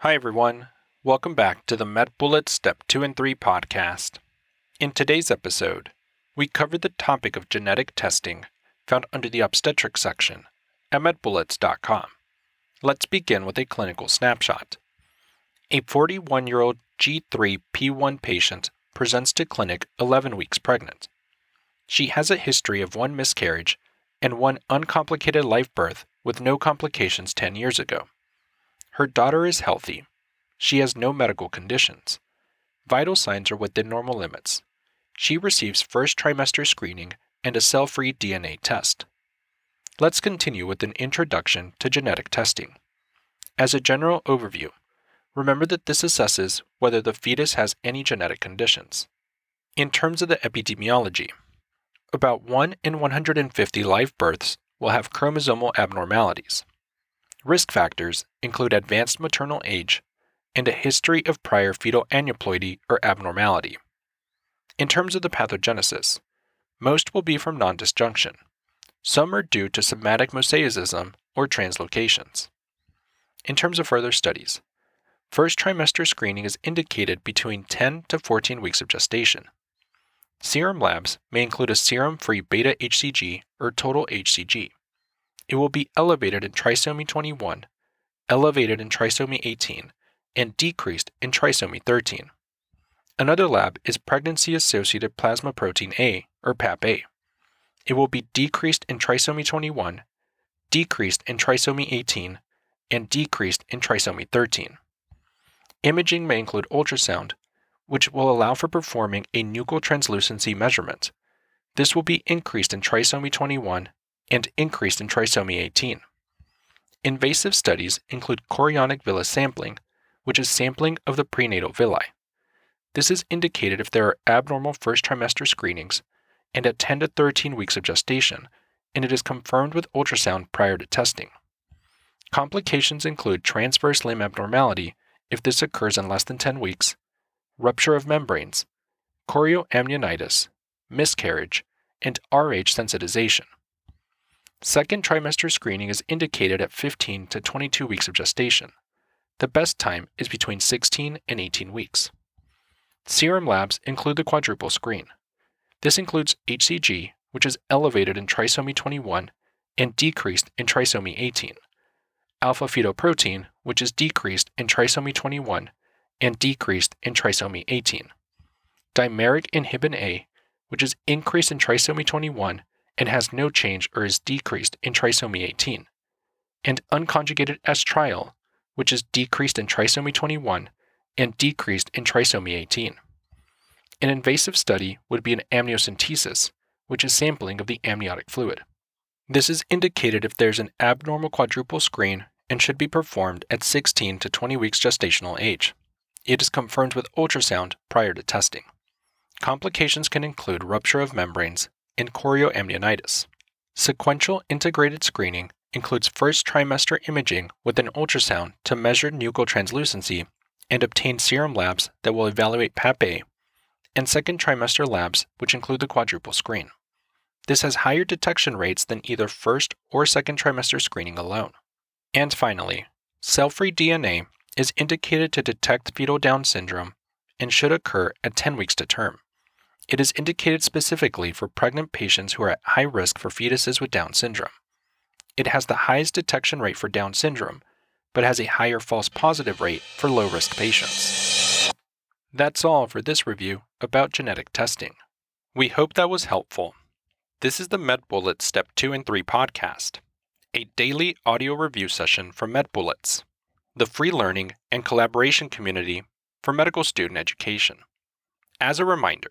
Hi, everyone. Welcome back to the MedBullets Step 2 and 3 podcast. In today's episode, we cover the topic of genetic testing found under the obstetrics section at medbullets.com. Let's begin with a clinical snapshot. A 41 year old G3P1 patient presents to clinic 11 weeks pregnant. She has a history of one miscarriage and one uncomplicated live birth with no complications 10 years ago. Her daughter is healthy. She has no medical conditions. Vital signs are within normal limits. She receives first trimester screening and a cell free DNA test. Let's continue with an introduction to genetic testing. As a general overview, remember that this assesses whether the fetus has any genetic conditions. In terms of the epidemiology, about 1 in 150 live births will have chromosomal abnormalities. Risk factors include advanced maternal age and a history of prior fetal aneuploidy or abnormality. In terms of the pathogenesis, most will be from non-disjunction. Some are due to somatic mosaicism or translocations. In terms of further studies, first trimester screening is indicated between 10 to 14 weeks of gestation. Serum labs may include a serum free beta HCG or total HCG. It will be elevated in trisomy 21, elevated in trisomy 18, and decreased in trisomy 13. Another lab is pregnancy associated plasma protein A, or PAPP-A. It will be decreased in trisomy 21, decreased in trisomy 18, and decreased in trisomy 13. Imaging may include ultrasound, which will allow for performing a nuchal translucency measurement. This will be increased in trisomy 21 and increased in trisomy 18. Invasive studies include chorionic villus sampling, which is sampling of the prenatal villi. This is indicated if there are abnormal first trimester screenings and at 10 to 13 weeks of gestation, and it is confirmed with ultrasound prior to testing. Complications include transverse limb abnormality if this occurs in less than 10 weeks, rupture of membranes, chorioamnionitis, miscarriage, and RH sensitization. Second trimester screening is indicated at 15 to 22 weeks of gestation. The best time is between 16 and 18 weeks. Serum labs include the quadruple screen. This includes HCG, which is elevated in trisomy 21 and decreased in trisomy 18, alpha fetoprotein, which is decreased in trisomy 21 and decreased in trisomy 18, dimeric inhibin A, which is increased in trisomy 21 and has no change or is decreased in trisomy 18, and unconjugated estriol, which is decreased in trisomy 21 and decreased in trisomy 18. An invasive study would be an amniocentesis, which is sampling of the amniotic fluid. This is indicated if there's an abnormal quadruple screen and should be performed at 16 to 20 weeks gestational age. It is confirmed with ultrasound prior to testing. Complications can include rupture of membranes, and chorioamnionitis. Sequential integrated screening includes first trimester imaging with an ultrasound to measure nuchal translucency and obtain serum labs that will evaluate PAPP-A, and second trimester labs, which include the quadruple screen. This has higher detection rates than either first or second trimester screening alone. And finally, cell free DNA is indicated to detect fetal Down syndrome and should occur at 10 weeks to term. It is indicated specifically for pregnant patients who are at high risk for fetuses with Down syndrome. It has the highest detection rate for Down syndrome, but has a higher false positive rate for low risk patients. That's all for this review about genetic testing. We hope that was helpful. This is the MedBullets Step 2 and 3 podcast, a daily audio review session from MedBullets, the free learning and collaboration community for medical student education. As a reminder,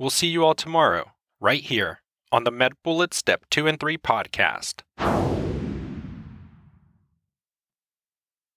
We'll see you all tomorrow, right here on the MedBullets Step 2 and 3 podcast.